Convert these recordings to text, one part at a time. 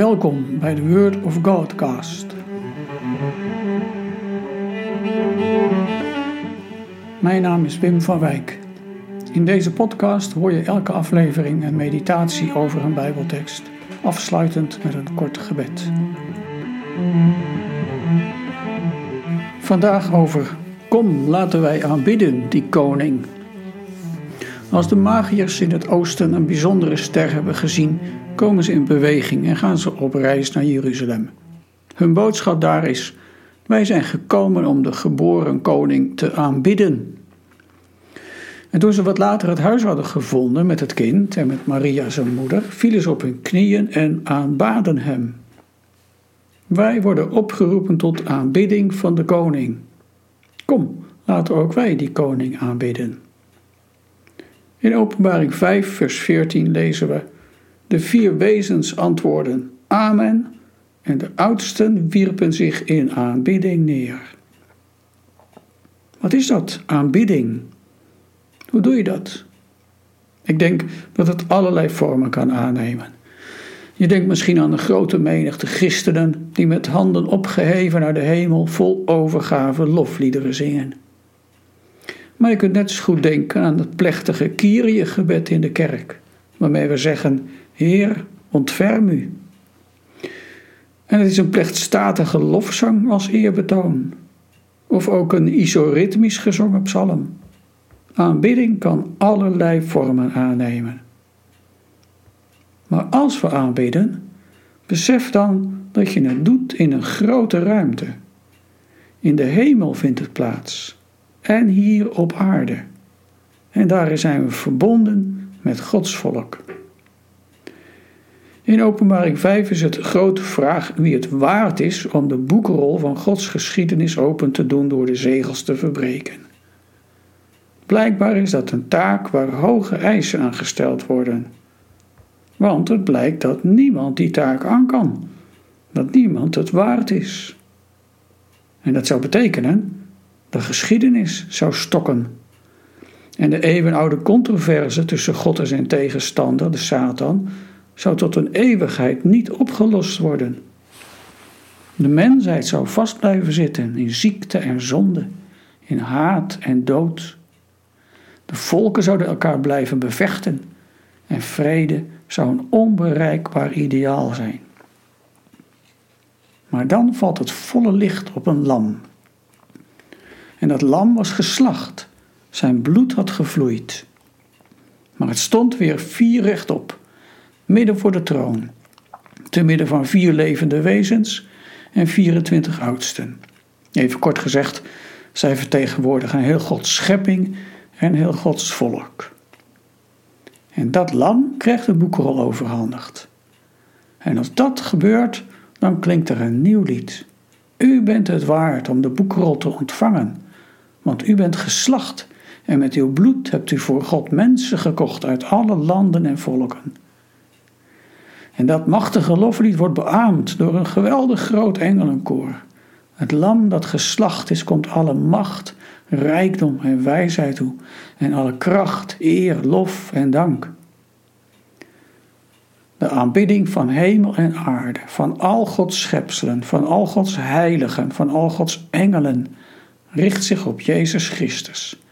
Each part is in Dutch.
Welkom bij de Word of Godcast. Mijn naam is Wim van Wijk. In deze podcast hoor je elke aflevering een meditatie over een Bijbeltekst, afsluitend met een kort gebed. Vandaag over Kom, laten wij aanbidden die koning. Als de magiërs in het oosten een bijzondere ster hebben gezien, komen ze in beweging en gaan ze op reis naar Jeruzalem. Hun boodschap daar is: Wij zijn gekomen om de geboren koning te aanbidden. En toen ze wat later het huis hadden gevonden met het kind en met Maria zijn moeder, vielen ze op hun knieën en aanbaden hem. Wij worden opgeroepen tot aanbidding van de koning. Kom, laten ook wij die koning aanbidden. In Openbaring 5, vers 14 lezen we: De vier wezens antwoorden: Amen. En de oudsten wierpen zich in aanbidding neer. Wat is dat, aanbidding? Hoe doe je dat? Ik denk dat het allerlei vormen kan aannemen. Je denkt misschien aan een grote menigte christenen die met handen opgeheven naar de hemel vol overgave lofliederen zingen. Maar je kunt net zo goed denken aan het plechtige Kyrie-gebed in de kerk, waarmee we zeggen: Heer, ontferm u. En het is een plechtstatige lofzang als eerbetoon, of ook een isoritmisch gezongen psalm. Aanbidding kan allerlei vormen aannemen. Maar als we aanbidden, besef dan dat je het doet in een grote ruimte. In de hemel vindt het plaats en hier op aarde. En daar zijn we verbonden met Gods volk. In Openbaring 5 is het grote vraag wie het waard is om de boekrol van Gods geschiedenis open te doen door de zegels te verbreken. Blijkbaar is dat een taak waar hoge eisen aan gesteld worden. Want het blijkt dat niemand die taak aan kan, dat niemand het waard is. En dat zou betekenen de geschiedenis zou stokken. En de eeuwenoude controverse tussen God en zijn tegenstander, de Satan, zou tot een eeuwigheid niet opgelost worden. De mensheid zou vast blijven zitten in ziekte en zonde, in haat en dood. De volken zouden elkaar blijven bevechten en vrede zou een onbereikbaar ideaal zijn. Maar dan valt het volle licht op een lam en dat lam was geslacht. Zijn bloed had gevloeid. Maar het stond weer vier rechtop, midden voor de troon, te midden van vier levende wezens en 24 oudsten. Even kort gezegd, zij vertegenwoordigen heel Gods schepping en heel Gods volk. En dat lam krijgt de boekrol overhandigd. En als dat gebeurt, dan klinkt er een nieuw lied. U bent het waard om de boekrol te ontvangen want u bent geslacht en met uw bloed hebt u voor God mensen gekocht uit alle landen en volken. En dat machtige loflied wordt beaamd door een geweldig groot engelenkoor. Het lam dat geslacht is, komt alle macht, rijkdom en wijsheid toe, en alle kracht, eer, lof en dank. De aanbidding van hemel en aarde, van al Gods schepselen, van al Gods heiligen, van al Gods engelen, richt zich op Jezus Christus.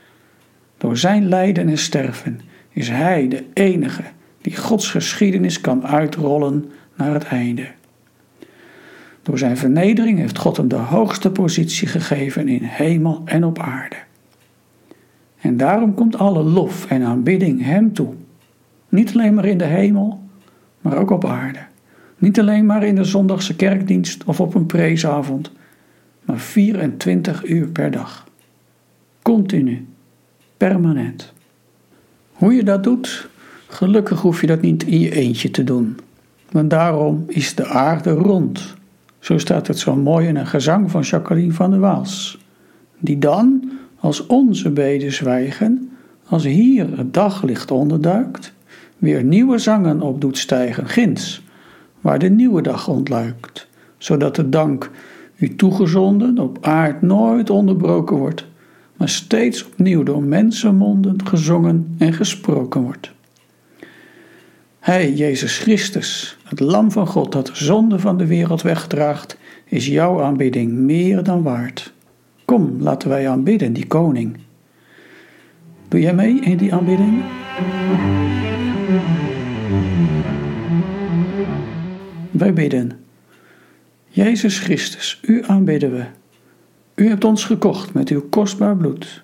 Door zijn lijden en sterven is Hij de enige die Gods geschiedenis kan uitrollen naar het einde. Door zijn vernedering heeft God hem de hoogste positie gegeven in hemel en op aarde. En daarom komt alle lof en aanbidding Hem toe. Niet alleen maar in de hemel, maar ook op aarde. Niet alleen maar in de zondagse kerkdienst of op een preesavond, maar 24 uur per dag. Continu, permanent. Hoe je dat doet, gelukkig hoef je dat niet in je eentje te doen. Want daarom is de aarde rond. Zo staat het zo mooi in een gezang van Jacqueline van der Waals. Die dan, als onze beden zwijgen, als hier het daglicht onderduikt, weer nieuwe zangen op doet stijgen, ginds, waar de nieuwe dag ontluikt, zodat de dank u toegezonden op aard nooit onderbroken wordt, maar steeds opnieuw door mensenmonden gezongen en gesproken wordt. Hij, Jezus Christus, het lam van God dat de zonde van de wereld wegdraagt, is jouw aanbidding meer dan waard. Kom, laten wij aanbidden die koning. Doe jij mee in die aanbidding? Wij bidden. Jezus Christus, u aanbidden we. U hebt ons gekocht met uw kostbaar bloed.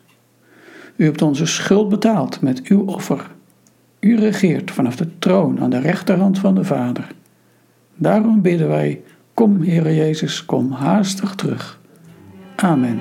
U hebt onze schuld betaald met uw offer. U regeert vanaf de troon aan de rechterhand van de Vader. Daarom bidden wij, kom Heere Jezus, kom haastig terug. Amen.